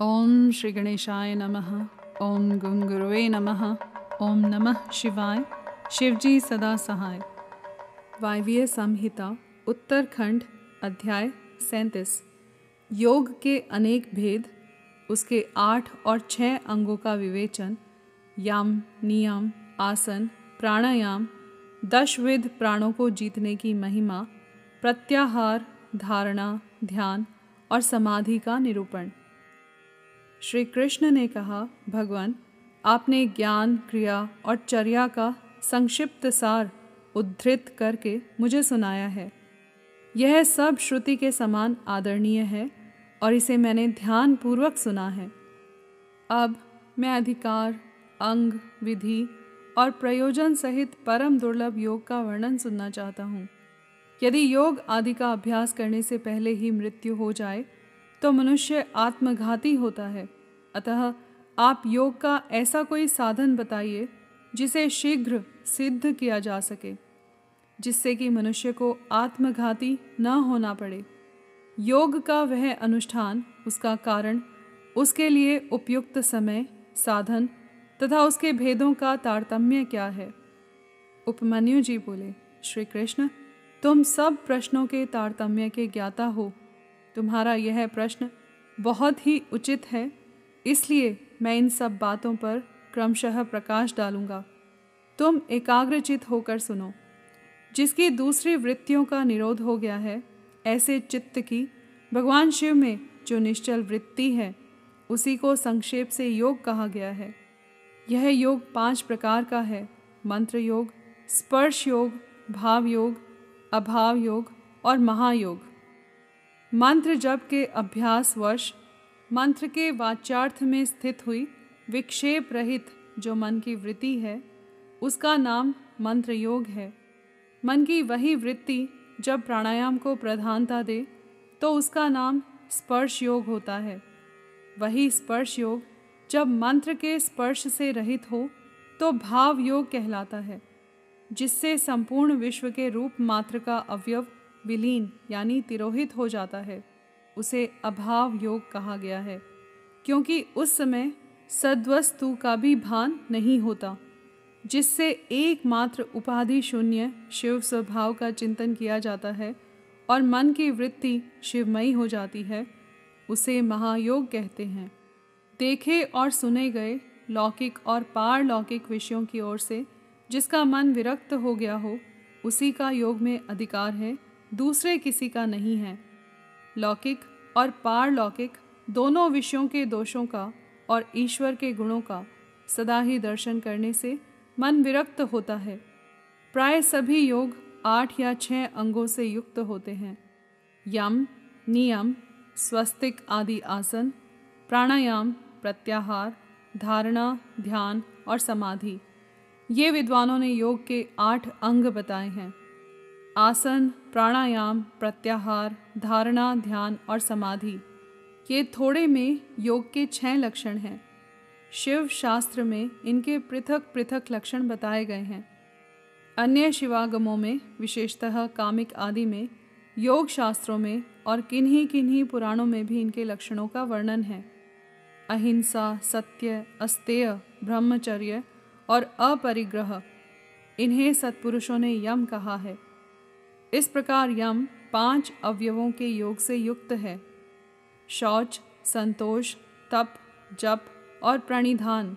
ओम श्री गणेशाय नमः। ओम गुंगुरुवे नमः। ओम नमः शिवाय। शिवजी सदा सहाय। वायवीय संहिता, उत्तरखंड, अध्याय सैंतीस। योग के अनेक भेद, उसके आठ और छह अंगों का विवेचन, यम, नियम, आसन, प्राणायाम दशविध प्राणों को जीतने की महिमा, प्रत्याहार, धारणा, ध्यान और समाधि का निरूपण। श्री कृष्ण ने कहा, भगवान, आपने ज्ञान, क्रिया और चर्या का संक्षिप्त सार उद्धृत करके मुझे सुनाया है। यह सब श्रुति के समान आदरणीय है और इसे मैंने ध्यान पूर्वक सुना है। अब मैं अधिकार, अंग, विधि और प्रयोजन सहित परम दुर्लभ योग का वर्णन सुनना चाहता हूँ। यदि योग आदि का अभ्यास करने से पहले ही मृत्यु हो जाए तो मनुष्य आत्मघाती होता है। अतः आप योग का ऐसा कोई साधन बताइए, जिसे शीघ्र सिद्ध किया जा सके, जिससे कि मनुष्य को आत्मघाती न होना पड़े। योग का वह अनुष्ठान, उसका कारण, उसके लिए उपयुक्त समय, साधन तथा उसके भेदों का तारतम्य क्या है? उपमन्यु जी बोले श्री कृष्ण तुम सब प्रश्नों के तारतम्य के ज्ञाता हो। तुम्हारा यह प्रश्न बहुत ही उचित है। इसलिए मैं इन सब बातों पर क्रमशः प्रकाश डालूँगा। तुम एकाग्रचित होकर सुनो। जिसकी दूसरी वृत्तियों का निरोध हो गया है, ऐसे चित्त की भगवान शिव में जो निश्चल वृत्ति है, उसी को संक्षेप से योग कहा गया है। यह योग पाँच प्रकार का है। मंत्र योग, स्पर्श योग, भाव योग, अभाव योग और महायोग। मंत्र जप के अभ्यास वश मंत्र के वाचार्थ में स्थित हुई विक्षेप रहित जो मन की वृत्ति है, उसका नाम मंत्र योग है। मन की वही वृत्ति जब प्राणायाम को प्रधानता दे तो उसका नाम स्पर्श योग होता है। वही स्पर्श योग जब मंत्र के स्पर्श से रहित हो तो भाव योग कहलाता है, जिससे संपूर्ण विश्व के रूप मात्र का अवयव विलीन यानी तिरोहित हो जाता है। उसे अभाव योग कहा गया है, क्योंकि उस समय सद्वस्तु का भी भान नहीं होता, जिससे एकमात्र उपाधि शून्य शिव स्वभाव का चिंतन किया जाता है और मन की वृत्ति शिवमयी हो जाती है, उसे महायोग कहते हैं। देखे और सुने गए लौकिक और पारलौकिक विषयों की ओर से जिसका मन विरक्त हो गया हो, उसी का योग में अधिकार है, दूसरे किसी का नहीं है। लौकिक और पारलौकिक दोनों विषयों के दोषों का और ईश्वर के गुणों का सदा ही दर्शन करने से मन विरक्त होता है। प्राय सभी योग आठ या छह अंगों से युक्त होते हैं। यम, नियम, स्वस्तिक आदि आसन, प्राणायाम, प्रत्याहार, धारणा, ध्यान और समाधि, ये विद्वानों ने योग के आठ अंग बताए हैं। आसन, प्राणायाम, प्रत्याहार, धारणा, ध्यान और समाधि। ये थोड़े में योग के छह लक्षण हैं। शिव शास्त्र में इनके पृथक पृथक लक्षण बताए गए हैं। अन्य शिवागमों में, विशेषतः कामिक आदि में, योग शास्त्रों में और किन्हीं किन्हीं पुराणों में भी इनके लक्षणों का वर्णन है। अहिंसा, सत्य, अस्तेय, ब्रह्मचर्य और अपरिग्रह। इन्हें सत्पुरुषों ने यम कहा है। इस प्रकार यम पाँच अवयवों के योग से युक्त है। शौच, संतोष, तप, जप और प्रणिधान,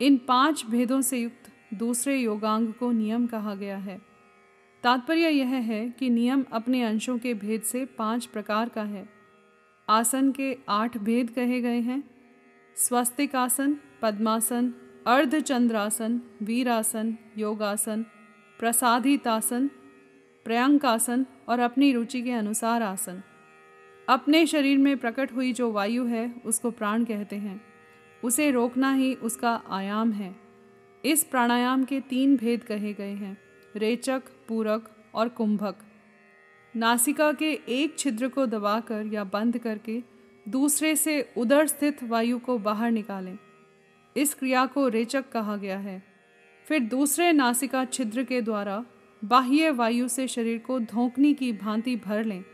इन पाँच भेदों से युक्त दूसरे योगांग को नियम कहा गया है। तात्पर्य यह है कि नियम अपने अंशों के भेद से पाँच प्रकार का है। आसन के आठ भेद कहे गए हैं। स्वस्तिक आसन पद्मासन, अर्धचंद्रासन, वीरासन, योगासन, प्रसादितासन प्रयंकासन और अपनी रुचि के अनुसार आसन। अपने शरीर में प्रकट हुई जो वायु है, उसको प्राण कहते हैं। उसे रोकना ही उसका आयाम है। इस प्राणायाम के तीन भेद कहे गए हैं, रेचक, पूरक और कुंभक। नासिका के एक छिद्र को दबाकर या बंद करके दूसरे से उदर स्थित वायु को बाहर निकालें। इस क्रिया को रेचक कहा गया है। फिर दूसरे नासिका छिद्र के द्वारा बाह्य वायु से शरीर को धोकनी की भांति भर लें।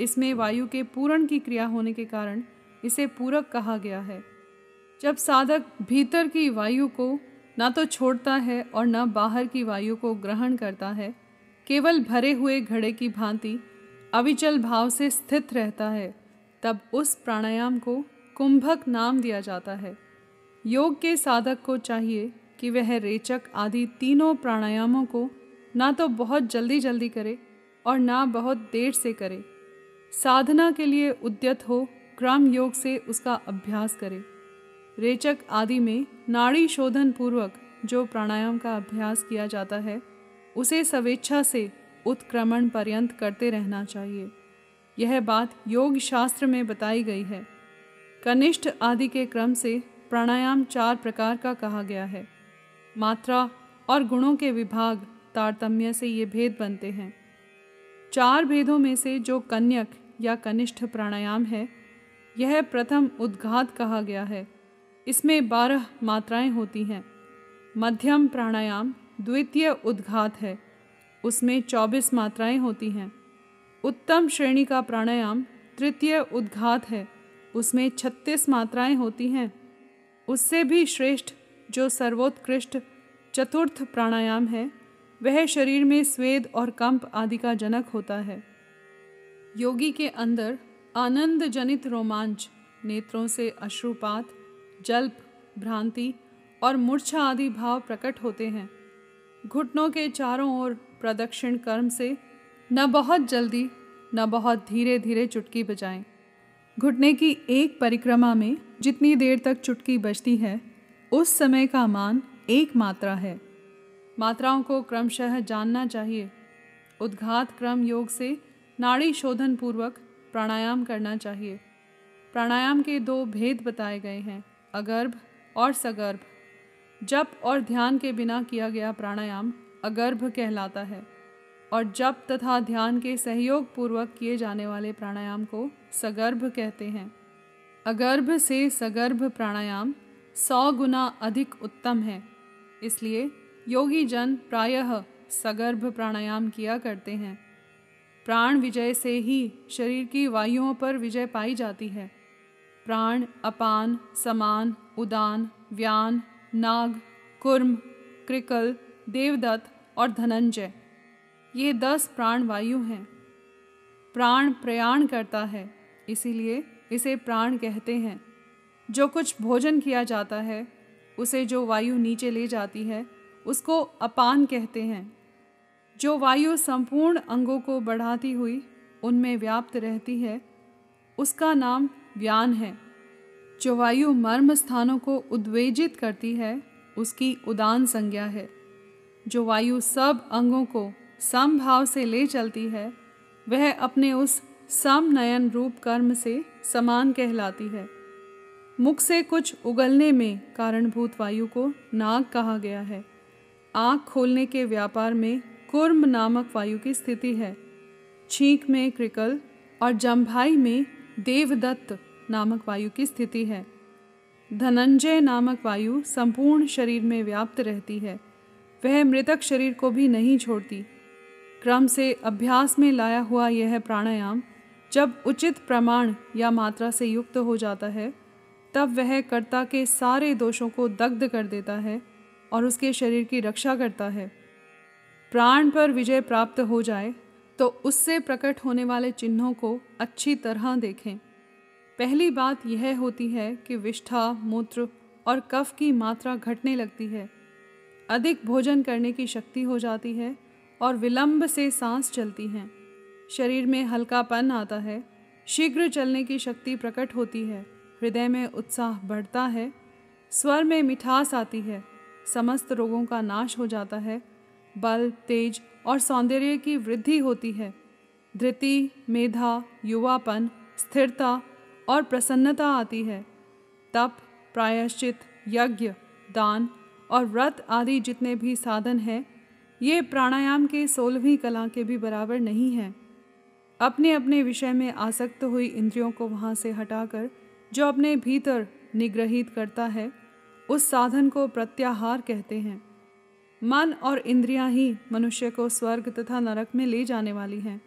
इसमें वायु के पूरण की क्रिया होने के कारण इसे पूरक कहा गया है। जब साधक भीतर की वायु को ना तो छोड़ता है और न बाहर की वायु को ग्रहण करता है, केवल भरे हुए घड़े की भांति अविचल भाव से स्थित रहता है, तब उस प्राणायाम को कुंभक नाम दिया जाता है। योग के साधक को चाहिए कि वह रेचक आदि तीनों प्राणायामों को ना तो बहुत जल्दी जल्दी करे और ना बहुत देर से करे। साधना के लिए उद्यत हो क्रम योग से उसका अभ्यास करे। रेचक आदि में नाड़ी शोधन पूर्वक जो प्राणायाम का अभ्यास किया जाता है, उसे स्वेच्छा से उत्क्रमण पर्यंत करते रहना चाहिए। यह बात योग शास्त्र में बताई गई है। कनिष्ठ आदि के क्रम से प्राणायाम चार प्रकार का कहा गया है। मात्रा और गुणों के विभाग तारतम्य से ये भेद बनते हैं। चार भेदों में से जो कन्यक या कनिष्ठ प्राणायाम है, यह प्रथम उद्घात कहा गया है। इसमें बारह मात्राएँ होती हैं। मध्यम प्राणायाम द्वितीय उद्घात है। उसमें चौबीस मात्राएँ होती हैं। उत्तम श्रेणी का प्राणायाम तृतीय उद्घात है। उसमें छत्तीस मात्राएँ होती हैं। उससे भी श्रेष्ठ, जो सर्वोत्कृष्ट चतुर्थ प्राणायाम है वह शरीर में स्वेद और कंप आदि का जनक होता है। योगी के अंदर आनंद जनित रोमांच, नेत्रों से अश्रुपात, जल्प, भ्रांति और मूर्छा आदि भाव प्रकट होते हैं। घुटनों के चारों ओर प्रदक्षिण कर्म से न बहुत जल्दी, न बहुत धीरे धीरे चुटकी बजाएँ। घुटने की एक परिक्रमा में जितनी देर तक चुटकी बजती है, उस समय का मान एक मात्रा है। मात्राओं को क्रमशः जानना चाहिए। उद्घात क्रम योग से नाड़ी शोधन पूर्वक प्राणायाम करना चाहिए। प्राणायाम के दो भेद बताए गए हैं, अगर्भ और सगर्भ। जप और ध्यान के बिना किया गया प्राणायाम अगर्भ कहलाता है और जप तथा ध्यान के सहयोग पूर्वक किए जाने वाले प्राणायाम को सगर्भ कहते हैं। अगर्भ से सगर्भ प्राणायाम सौ गुना अधिक उत्तम है, इसलिए योगी जन प्रायः सगर्भ प्राणायाम किया करते हैं। प्राण विजय से ही शरीर की वायुओं पर विजय पाई जाती है। प्राण अपान, समान, उदान, व्यान, नाग, कुर्म, क्रिकल, देवदत्त और धनंजय। ये दस प्राण वायु हैं। प्राण प्रयाण करता है, इसीलिए इसे प्राण कहते हैं। जो कुछ भोजन किया जाता है, उसे जो वायु नीचे ले जाती है उसको अपान कहते हैं। जो वायु संपूर्ण अंगों को बढ़ाती हुई उनमें व्याप्त रहती है, उसका नाम व्यान है। जो वायु मर्म स्थानों को उद्वेजित करती है, उसकी उदान संज्ञा है। जो वायु सब अंगों को समभाव से ले चलती है, वह अपने उस सम नयन रूप कर्म से समान कहलाती है। मुख से कुछ उगलने में कारणभूत वायु को नाग कहा गया है। आँख खोलने के व्यापार में कुर्म नामक वायु की स्थिति है। छींक में क्रिकल और जम्भाई में देवदत्त नामक वायु की स्थिति है। धनंजय नामक वायु संपूर्ण शरीर में व्याप्त रहती है। वह मृतक शरीर को भी नहीं छोड़ती। क्रम से अभ्यास में लाया हुआ यह प्राणायाम जब उचित प्रमाण या मात्रा से युक्त हो जाता है, तब वह कर्ता के सारे दोषों को दग्ध कर देता है। और उसके शरीर की रक्षा करता है। प्राण पर विजय प्राप्त हो जाए तो उससे प्रकट होने वाले चिन्हों को अच्छी तरह देखें। पहली बात यह होती है कि विष्ठा, मूत्र और कफ की मात्रा घटने लगती है। अधिक भोजन करने की शक्ति हो जाती है और विलंब से सांस चलती हैं। शरीर में हल्कापन आता है, शीघ्र चलने की शक्ति प्रकट होती है, हृदय में उत्साह बढ़ता है, स्वर में मिठास आती है समस्त रोगों का नाश हो जाता है। बल, तेज और सौंदर्य की वृद्धि होती है। धृति, मेधा, युवापन, स्थिरता और प्रसन्नता आती है। तप, प्रायश्चित, यज्ञ, दान और व्रत आदि जितने भी साधन हैं, ये प्राणायाम के सोलहवीं कला के भी बराबर नहीं हैं। अपने अपने विषय में आसक्त हुई इंद्रियों को वहाँ से हटाकर जो अपने भीतर निग्रहित करता है उस साधन को प्रत्याहार कहते हैं। मन और इंद्रियाँ ही मनुष्य को स्वर्ग तथा नरक में ले जाने वाली हैं।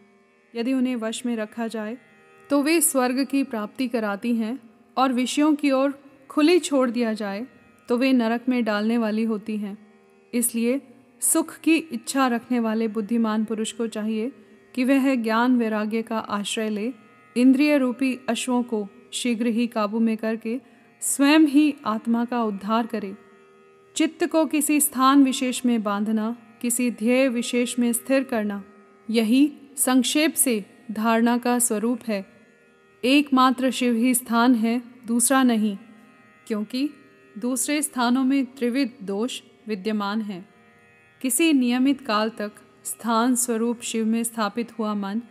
यदि उन्हें वश में रखा जाए तो वे स्वर्ग की प्राप्ति कराती हैं और विषयों की ओर खुली छोड़ दिया जाए तो वे नरक में डालने वाली होती हैं। इसलिए सुख की इच्छा रखने वाले बुद्धिमान पुरुष को चाहिए कि वह ज्ञान वैराग्य का आश्रय ले, इंद्रिय रूपी अश्वों को शीघ्र ही काबू में करके स्वयं ही आत्मा का उद्धार करे। चित्त को किसी स्थान विशेष में बांधना, किसी ध्येय विशेष में स्थिर करना, यही संक्षेप से धारणा का स्वरूप है। एकमात्र शिव ही स्थान है, दूसरा नहीं, क्योंकि दूसरे स्थानों में त्रिविध दोष विद्यमान हैं। किसी नियमित काल तक स्थान स्वरूप शिव में स्थापित हुआ मन,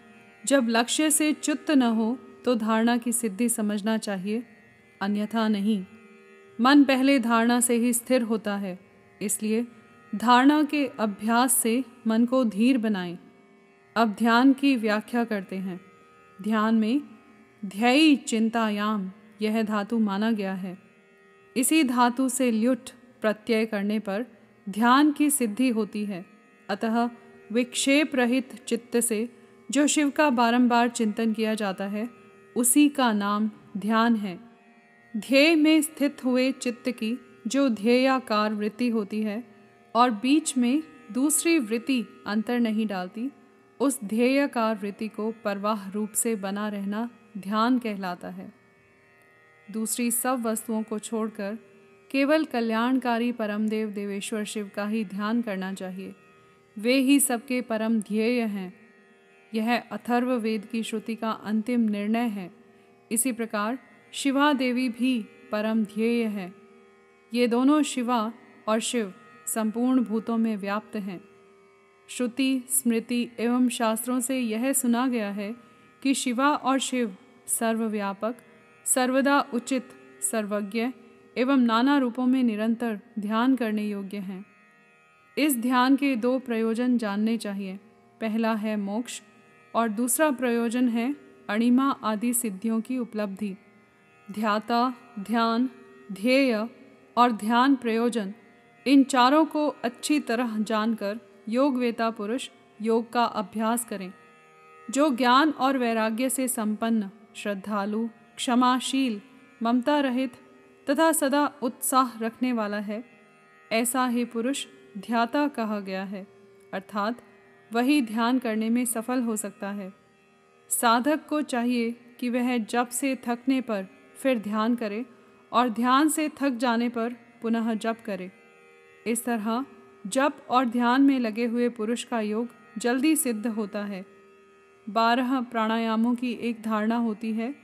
जब लक्ष्य से च्युत न हो तो धारणा की सिद्धि समझना चाहिए। अन्यथा नहीं। मन पहले धारणा से ही स्थिर होता है, इसलिए धारणा के अभ्यास से मन को धीर बनाएँ। अब ध्यान की व्याख्या करते हैं। ध्यान में ध्ययी चिंतायाम, यह धातु माना गया है। इसी धातु से ल्युट प्रत्यय करने पर ध्यान की सिद्धि होती है। अतः विक्षेप रहित चित्त से जो शिव का बारंबार चिंतन किया जाता है, उसी का नाम ध्यान है। ध्येय में स्थित हुए चित्त की जो ध्येयाकार वृत्ति होती है और बीच में दूसरी वृत्ति अंतर नहीं डालती, उस ध्येयकार वृत्ति को परवाह रूप से बना रहना ध्यान कहलाता है। दूसरी सब वस्तुओं को छोड़कर केवल कल्याणकारी परमदेव देवेश्वर शिव का ही ध्यान करना चाहिए। वे ही सबके परम ध्येय हैं। यह अथर्व वेद की श्रुति का अंतिम निर्णय है। इसी प्रकार शिवा देवी भी परम ध्येय है। ये दोनों शिवा और शिव संपूर्ण भूतों में व्याप्त हैं। श्रुति, स्मृति एवं शास्त्रों से यह सुना गया है कि शिवा और शिव सर्वव्यापक, सर्वदा उचित, सर्वज्ञ एवं नाना रूपों में निरंतर ध्यान करने योग्य हैं। इस ध्यान के दो प्रयोजन जानने चाहिए। पहला है मोक्ष और दूसरा प्रयोजन है अणिमा आदि सिद्धियों की उपलब्धि। ध्याता, ध्यान, ध्येय और ध्यान प्रयोजन, इन चारों को अच्छी तरह जानकर योगवेता पुरुष योग का अभ्यास करें, जो ज्ञान और वैराग्य से संपन्न, श्रद्धालु, क्षमाशील, ममता रहित तथा सदा उत्साह रखने वाला है, ऐसा ही पुरुष ध्याता कहा गया है, अर्थात वही ध्यान करने में सफल हो सकता है। साधक को चाहिए कि वह जब से थकने पर फिर ध्यान करे और ध्यान से थक जाने पर पुनः जप करे। इस तरह जप और ध्यान में लगे हुए पुरुष का योग जल्दी सिद्ध होता है। बारह प्राणायामों की एक धारणा होती है।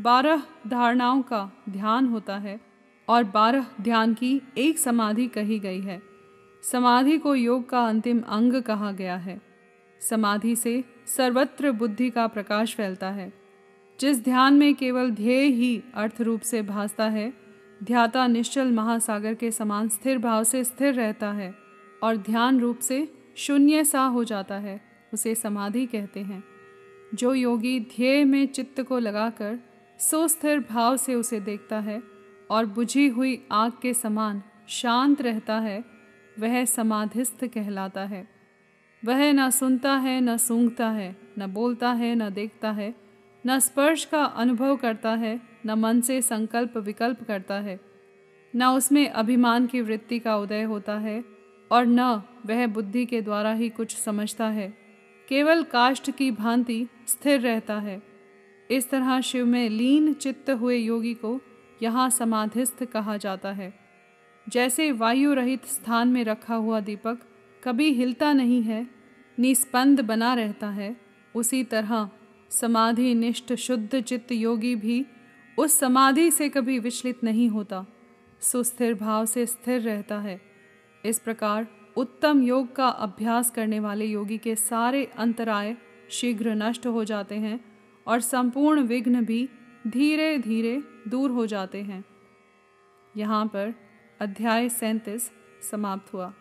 बारह धारणाओं का ध्यान होता है और बारह ध्यान की एक समाधि कही गई है। समाधि को योग का अंतिम अंग कहा गया है। समाधि से सर्वत्र बुद्धि का प्रकाश फैलता है। जिस ध्यान में केवल ध्येय ही अर्थ रूप से भासता है, ध्याता निश्चल महासागर के समान स्थिर भाव से स्थिर रहता है और ध्यान रूप से शून्य सा हो जाता है, उसे समाधि कहते हैं। जो योगी ध्येय में चित्त को लगाकर सुस्थिर भाव से उसे देखता है और बुझी हुई आग के समान शांत रहता है, वह समाधिस्थ कहलाता है। वह न सुनता है, न सूंघता है, न बोलता है, न देखता है न स्पर्श का अनुभव करता है, न मन से संकल्प विकल्प करता है। न उसमें अभिमान की वृत्ति का उदय होता है और न वह बुद्धि के द्वारा ही कुछ समझता है। केवल काष्ठ की भांति स्थिर रहता है। इस तरह शिव में लीन चित्त हुए योगी को यहाँ समाधिस्थ कहा जाता है। जैसे वायु रहित स्थान में रखा हुआ दीपक कभी हिलता नहीं है, निस्पंद बना रहता है, उसी तरह समाधि निष्ठ शुद्ध चित्त योगी भी उस समाधि से कभी विचलित नहीं होता। सुस्थिर भाव से स्थिर रहता है। इस प्रकार उत्तम योग का अभ्यास करने वाले योगी के सारे अंतराय शीघ्र नष्ट हो जाते हैं और संपूर्ण विघ्न भी धीरे धीरे दूर हो जाते हैं। यहाँ पर अध्याय सैंतीस समाप्त हुआ।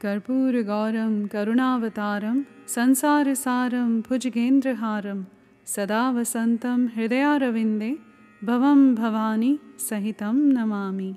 कर्पूर गौरम करुणावतारम संसारसारं भुजगेन्द्रहारं सदा वसन्तं हृदयारविन्दे भवं भवानी सहितं नमामि।